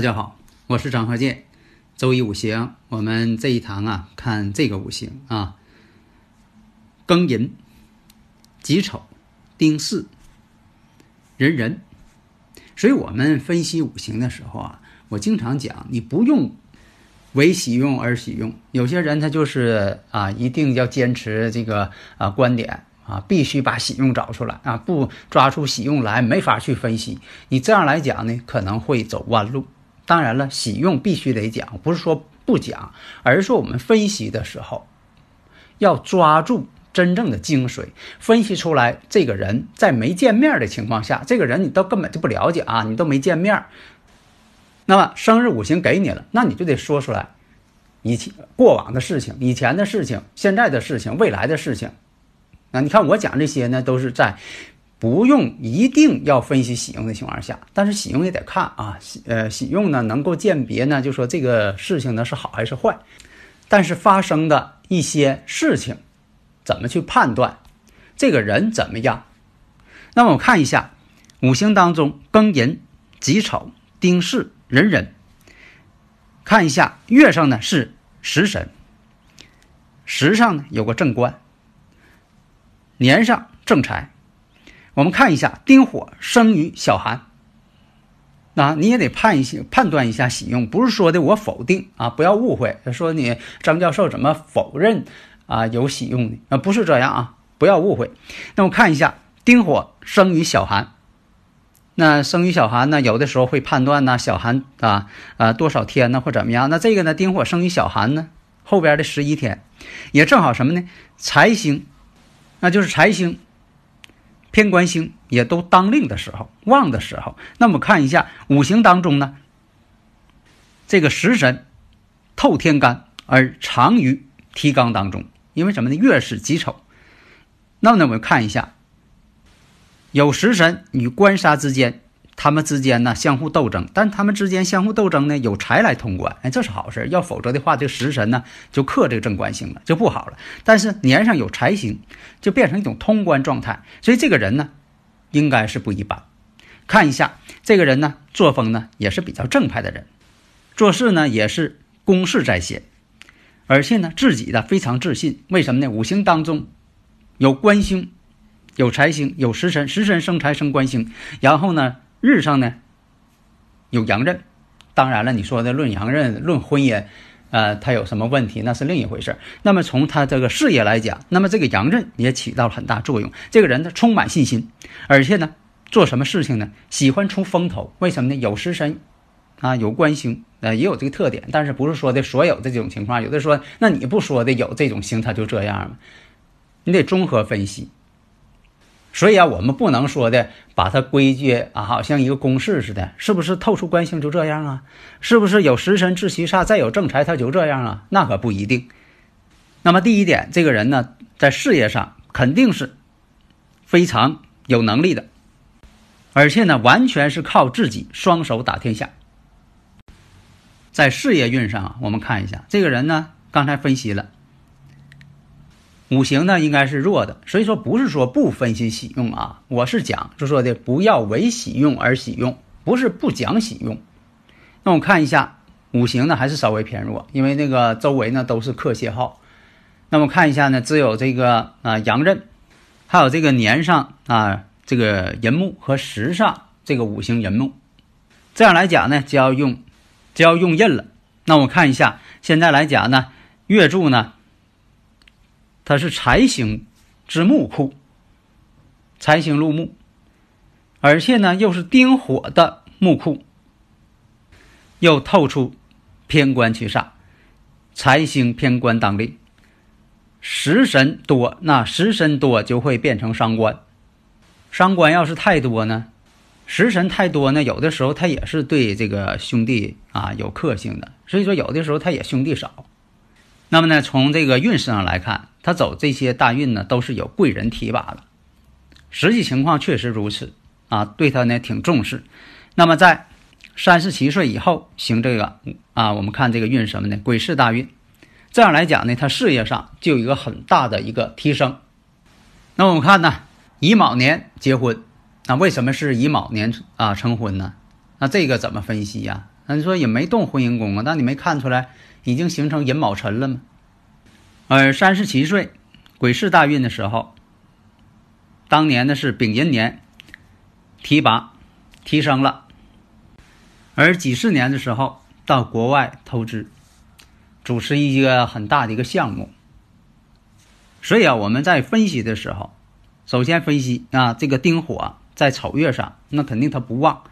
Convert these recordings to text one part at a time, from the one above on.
大家好，我是张鹤剑。周易五行，我们这一堂啊，看这个五行啊，庚寅、己丑、丁巳、壬壬。所以我们分析五行的时候啊，我经常讲，你不用为喜用而喜用。有些人他就是啊，一定要坚持这个啊观点啊，必须把喜用找出来啊，不抓出喜用来，没法去分析。你这样来讲呢，可能会走弯路。当然了，喜用必须得讲，不是说不讲，而是说我们分析的时候要抓住真正的精髓，分析出来这个人在没见面的情况下，这个人你都根本就不了解啊，你都没见面。那么生日五行给你了，那你就得说出来以前过往的事情、以前的事情、现在的事情、未来的事情。那你看我讲这些呢，都是在。不用一定要分析喜用的情况下，但是喜用也得看啊。喜呃喜用呢能够鉴别呢，就说这个事情呢是好还是坏。但是发生的一些事情，怎么去判断这个人怎么样？那么我看一下五行当中庚寅、己丑、丁巳、壬壬，看一下月上呢是食神，时上呢有个正官，年上正财。我们看一下丁火生于小寒，那你也得判一些判断一下喜用，不是说的我否定啊，不要误会，说你张教授怎么否认啊有喜用的啊？不是这样啊，不要误会。那我看一下丁火生于小寒，那生于小寒呢，有的时候会判断呢小寒啊啊多少天呢或怎么样？那这个呢丁火生于小寒呢后边的十一天，也正好什么呢？财星，那就是财星。偏官星也都当令的时候，旺的时候，那么看一下五行当中呢，这个食神透天干而藏于提纲当中，因为什么呢？月是己丑，那么呢，我们看一下，有食神与官杀之间。他们之间呢相互斗争，但他们之间相互斗争呢有财来通关，哎，这是好事。要否则的话，这个食神呢就克这个正官星了，就不好了。但是年上有财星，就变成一种通关状态，所以这个人呢应该是不一般。看一下这个人呢作风呢也是比较正派的人，做事呢也是公事在先，而且呢自己的非常自信。为什么呢？五行当中有官星，有财星，有食神，食神生财生官星，然后呢。日上呢有阳刃，当然了，你说的论阳刃、论婚姻，呃，他有什么问题，那是另一回事。那么从他这个事业来讲，那么这个阳刃也起到了很大作用。这个人呢充满信心，而且呢做什么事情呢喜欢出风头。为什么呢？有食神啊，有官星，呃，也有这个特点。但是不是说的所有的这种情况，有的说那你不说的有这种星，他就这样吗？你得综合分析。所以啊，我们不能说的把它归结啊，好像一个公式似的，是不是透出官星就这样啊？是不是有食神制其煞，再有正财他就这样啊？那可不一定。那么第一点，这个人呢，在事业上肯定是非常有能力的，而且呢，完全是靠自己双手打天下。在事业运上啊，我们看一下这个人呢，刚才分析了。五行呢应该是弱的，所以说不是说不分析喜用啊，我是讲就说的不要为喜用而喜用，不是不讲喜用。那我看一下五行呢还是稍微偏弱，因为那个周围呢都是克泄号。那么看一下呢，只有这个啊阳刃，还有这个年上啊这个寅木和时上这个五行寅木，这样来讲呢就要用就要用印了。那我看一下现在来讲呢月柱呢。它是财星之木库，财星入木，而且呢又是丁火的木库，又透出偏官七煞，财星偏官当令，食神多，那食神多就会变成伤官。伤官要是太多呢，食神太多呢，有的时候他也是对这个兄弟啊有克性的，所以说有的时候他也兄弟少。那么呢，从这个运势上来看，他走这些大运呢，都是有贵人提拔的。实际情况确实如此啊，对他呢挺重视。那么在三十七岁以后行这个啊，我们看这个运什么呢？癸巳大运，这样来讲呢，他事业上就有一个很大的一个提升。那我们看呢，乙卯年结婚，那为什么是乙卯年啊成婚呢？那这个怎么分析呀？那你说也没动婚姻宫啊，那你没看出来已经形成寅卯辰了吗？而三十七岁癸巳大运的时候。当年呢是丙寅年，提拔提升了，而几十年的时候到国外投资，主持一个很大的一个项目。所以啊，我们在分析的时候，首先分析啊这个丁火在丑月上，那肯定它不旺。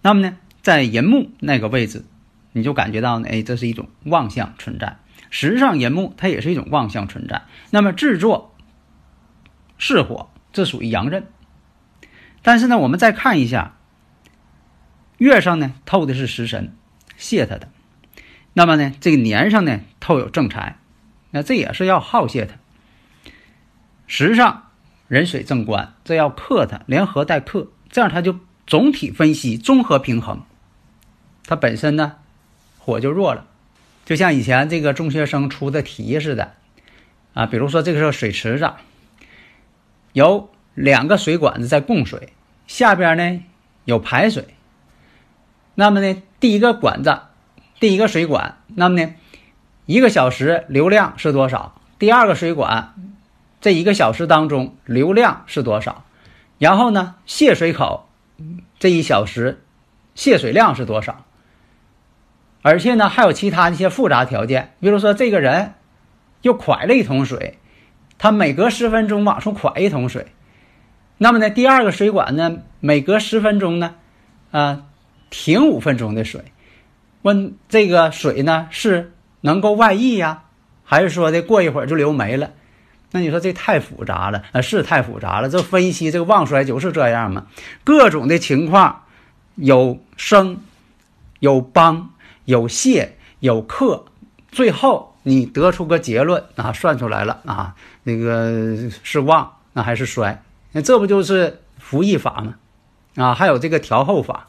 那么呢，在寅木那个位置，你就感觉到呢，哎，这是一种旺相存在。实际上，寅木它也是一种旺相存在。那么制作是火。这属于阳刃，但是呢，我们再看一下月上呢透的是食神，泄他的。那么呢，这个年上呢透有正财，那这也是要耗泄他。时上壬水正官，这要克他，联合带克，这样他就总体分析综合平衡。他本身呢火就弱了，就像以前这个中学生出的题似的啊，比如说这个是水池子。有两个水管子在供水，下边呢有排水。那么呢，第一个管子，第一个水管，那么呢，一个小时流量是多少？第二个水管，这一个小时当中流量是多少？然后呢，泄水口这一小时泄水量是多少？而且呢，还有其他一些复杂条件，比如说这个人又蒯了一桶水。他每隔十分钟往出蒯一桶水，那么呢，第二个水管呢，每隔十分钟呢，啊，停五分钟的水。问这个水呢是能够外溢呀，还是说的过一会儿就流没了？那你说这太复杂了啊，是太复杂了。这分析这个旺衰就是这样嘛，各种的情况有生，有帮，有泄，有克，最后。你得出个结论啊，算出来了啊，那个是旺那还是衰？那这不就是服役法吗？啊，还有这个调后法。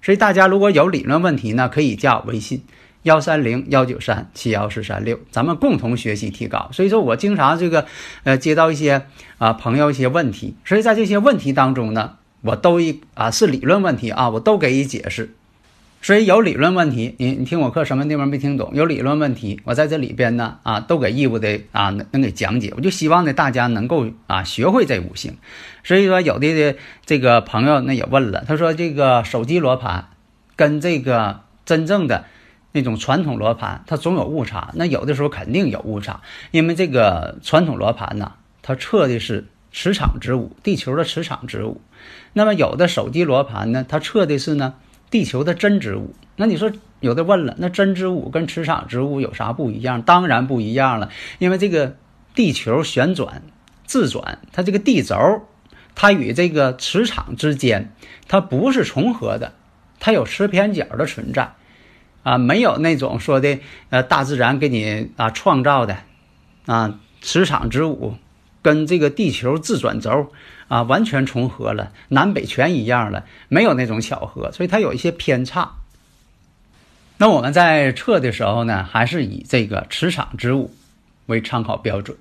所以大家如果有理论问题呢，可以加我微信幺三零幺九三七幺四三六，咱们共同学习提高。所以说我经常这个呃接到一些啊朋友一些问题，所以在这些问题当中呢，我都一啊是理论问题啊，我都给予解释。所以有理论问题，你你听我课什么地方没听懂？有理论问题，我在这里边呢啊，都给义务的啊能能给讲解。我就希望呢大家能够啊学会这五行。所以说有的这个朋友那也问了，他说这个手机罗盘跟这个真正的那种传统罗盘，它总有误差。那有的时候肯定有误差，因为这个传统罗盘呢，它测的是磁场之物，地球的磁场之物。那么有的手机罗盘呢，它测的是呢。地球的真植物，那你说有的问了，那真植物跟磁场植物有啥不一样？当然不一样了，因为这个地球旋转自转，它这个地轴，它与这个磁场之间，它不是重合的，它有磁偏角的存在，啊，没有那种说的呃大自然给你啊创造的啊磁场之物跟这个地球自转轴。啊，完全重合了，南北全一样了，没有那种巧合，所以它有一些偏差。那我们在测的时候呢，还是以这个磁场之物为参考标准。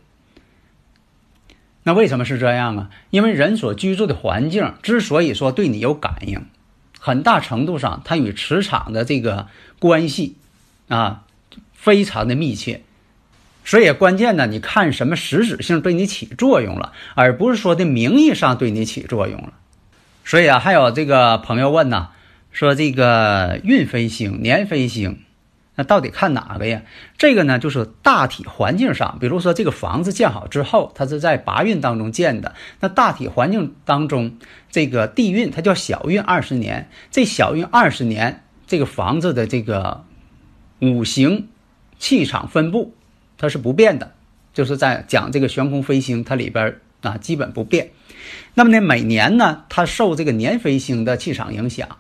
那为什么是这样啊？因为人所居住的环境之所以说对你有感应，很大程度上它与磁场的这个关系啊，非常的密切。所以关键呢，你看什么实质性对你起作用了，而不是说的名义上对你起作用了。所以啊，还有这个朋友问呢，说这个运飞星、年飞星，那到底看哪个呀？这个呢，就是大体环境上，比如说这个房子建好之后，它是在八运当中建的，那大体环境当中，这个地运它叫小运二十年，这小运二十年，这个房子的这个五行。气场分布它是不变的，就是在讲这个悬空飞星，它里边啊基本不变。那么呢，每年呢，它受这个年飞星的气场影响，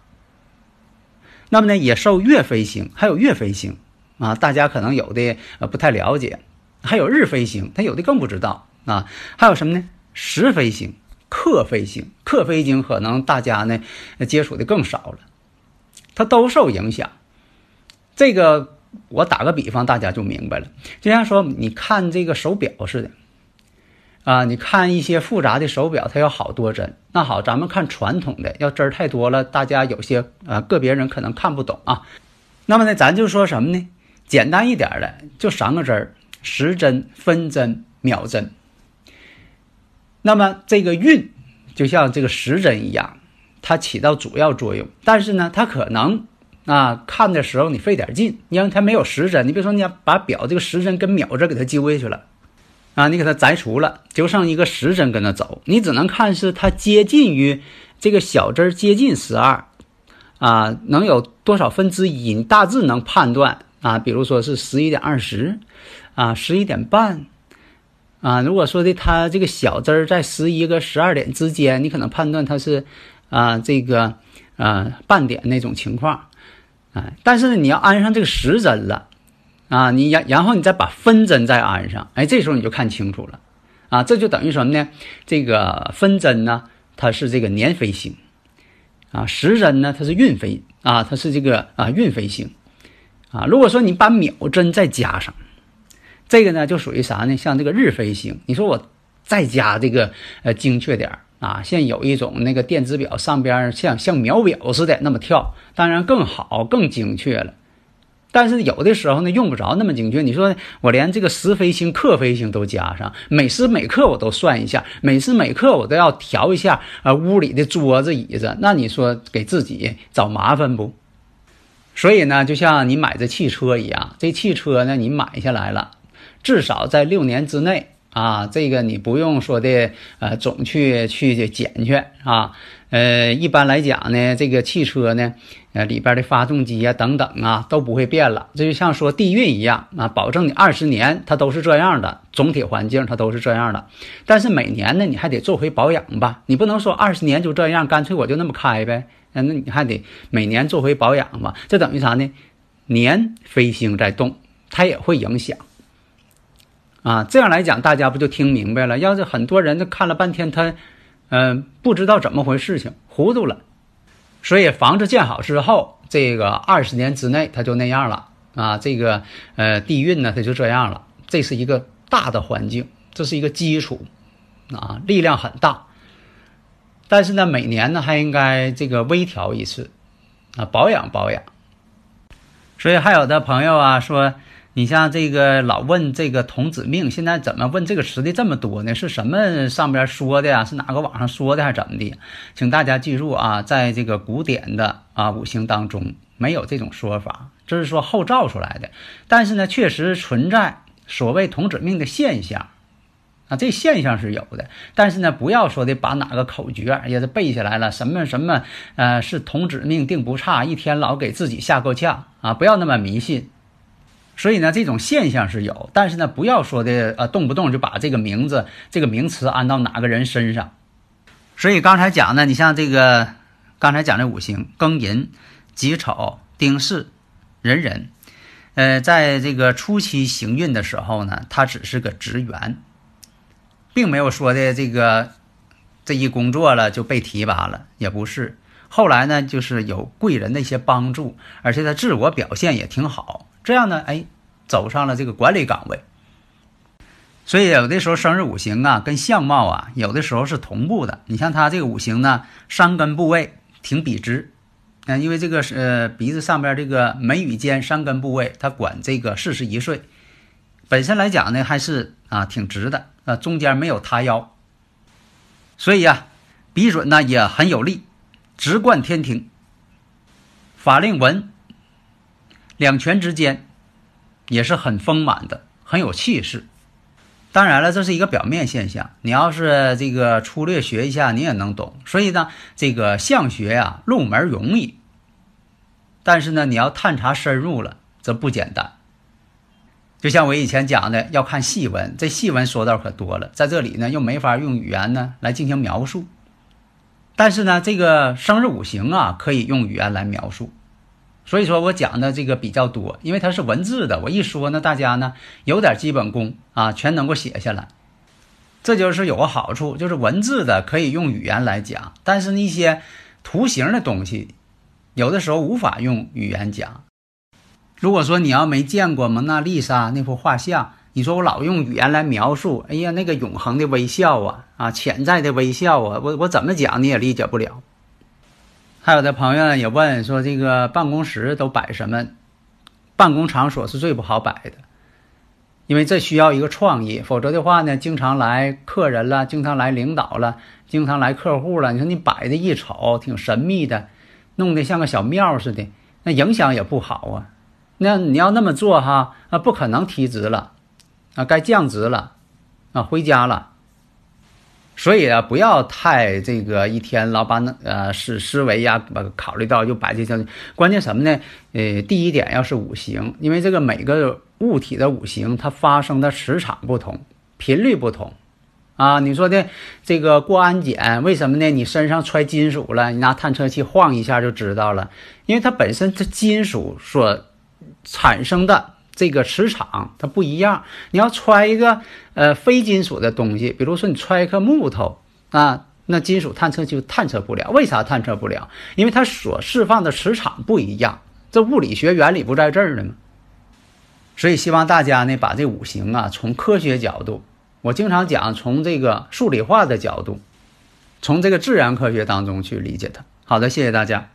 那么呢，也受月飞星，还有月飞星啊，大家可能有的不太了解，还有日飞星，它有的更不知道啊，还有什么呢？时飞星、刻飞星、刻飞星，可能大家呢接触的更少了，它都受影响。这个我打个比方，大家就明白了，就像说你看这个手表似的。啊，你看一些复杂的手表，它有好多针。那好，咱们看传统的，要针儿太多了，大家有些呃个别人可能看不懂啊。那么呢，咱就说什么呢？简单一点的，就三个针儿：时针、分针、秒针。那么这个运就像这个时针一样，它起到主要作用。但是呢，它可能啊看的时候你费点劲，因为它没有时针。你比如说，你把表这个时针跟秒针给它揪下去了。啊，你给它摘除了，就剩一个时针跟它走，你只能看是它接近于这个小针接近十二，啊，能有多少分之一？你大致能判断啊，比如说是十一点二十，啊，十一点半，啊，如果说的它这个小针在十一个十二点之间，你可能判断它是啊这个啊半点那种情况，哎，但是呢，你要安上这个时针了。啊，你然然后你再把分针再安上，哎，这时候你就看清楚了，啊，这就等于什么呢？这个分针呢，它是这个年飞星，啊，时针呢，它是运飞，啊，它是这个啊运飞星，啊，如果说你把秒针再加上，这个呢就属于啥呢？像这个日飞星，你说我再加这个呃精确点啊，像有一种那个电子表上边像像秒表似的那么跳，当然更好更精确了。但是有的时候呢，用不着那么精确。你说我连这个时飞星、刻飞星都加上，每时每刻我都算一下，每时每刻我都要调一下啊屋里的桌子椅子，那你说给自己找麻烦不？所以呢，就像你买这汽车一样，这汽车呢你买下来了，至少在六年之内啊，这个你不用说的呃总去去检去啊。呃，一般来讲呢，这个汽车呢，呃，里边的发动机啊等等啊都不会变了。这就像说地运一样啊，保证你二十年它都是这样的，总体环境它都是这样的。但是每年呢，你还得做回保养吧，你不能说二十年就这样，干脆我就那么开呗。那那你还得每年做回保养吧。这等于啥呢？年飞星在动，它也会影响。啊，这样来讲，大家不就听明白了？要是很多人都看了半天，他。嗯，不知道怎么回事情，糊涂了。所以房子建好之后，这个二十年之内它就那样了啊。这个呃地运呢，它就这样了。这是一个大的环境，这是一个基础啊，力量很大。但是呢，每年呢还应该这个微调一次啊，保养保养。所以还有的朋友啊说。你像这个老问这个童子命，现在怎么问这个词的这么多呢？是什么上边说的呀？是哪个网上说的还是怎么的？请大家记住啊，在这个古典的啊五行当中没有这种说法，这是说后造出来的。但是呢，确实存在所谓童子命的现象啊，这现象是有的。但是呢，不要说的把哪个口诀也是背下来了，什么什么呃是童子命定不差，一天老给自己下够呛啊，不要那么迷信。所以呢，这种现象是有，但是呢，不要说的呃，动不动就把这个名字、这个名词安到哪个人身上。所以刚才讲的，你像这个刚才讲的五行庚寅、己丑、丁巳、壬壬，呃，在这个初期行运的时候呢，它只是个职员，并没有说的这个这一工作了就被提拔了，也不是。后来呢，就是有贵人的一些帮助，而且他自我表现也挺好。这样呢，哎，走上了这个管理岗位。所以有的时候生日五行啊，跟相貌啊，有的时候是同步的。你像他这个五行呢，山根部位挺笔直，嗯，因为这个是呃鼻子上边这个眉宇间山根部位，他管这个四十一岁，本身来讲呢，还是啊挺直的啊，中间没有塌腰，所以呀，笔准呢也很有力，直贯天庭，法令纹。两拳之间，也是很丰满的，很有气势。当然了，这是一个表面现象。你要是这个粗略学一下，你也能懂。所以呢，这个相学呀，入门容易，但是呢，你要探查深入了，则不简单。就像我以前讲的，要看细纹，这细纹说道可多了，在这里呢又没法用语言呢来进行描述。但是呢，这个生日五行啊，可以用语言来描述。所以说我讲的这个比较多，因为它是文字的，我一说呢，大家呢有点基本功啊，全能够写下来。这就是有个好处，就是文字的可以用语言来讲，但是那些图形的东西，有的时候无法用语言讲。如果说你要没见过蒙娜丽莎那幅画像，你说我老用语言来描述，哎呀，那个永恒的微笑啊，啊，潜在的微笑啊，我我怎么讲你也理解不了。还有的朋友也问说，这个办公室都摆什么？办公场所是最不好摆的，因为这需要一个创意，否则的话呢，经常来客人了，经常来领导了，经常来客户了，你说你摆的一瞅挺神秘的，弄得像个小庙似的，那影响也不好啊。那你要那么做哈，啊，不可能提职了，啊，该降职了，啊，回家了。所以啊，不要太这个一天老把那呃思思维呀，考虑到就摆这些。关键什么呢？呃，第一点要是五行，因为这个每个物体的五行它发生的磁场不同，频率不同，啊，你说的这个过安检为什么呢？你身上揣金属了，你拿探测器晃一下就知道了，因为它本身这金属所。产生的这个磁场它不一样。你要揣一个呃非金属的东西，比如说你揣一颗木头啊，那金属探测就探测不了。为啥探测不了？因为它所释放的磁场不一样。这物理学原理不在这儿呢吗？所以希望大家呢把这五行啊从科学角度，我经常讲从这个数理化的角度，从这个自然科学当中去理解它。好的，谢谢大家。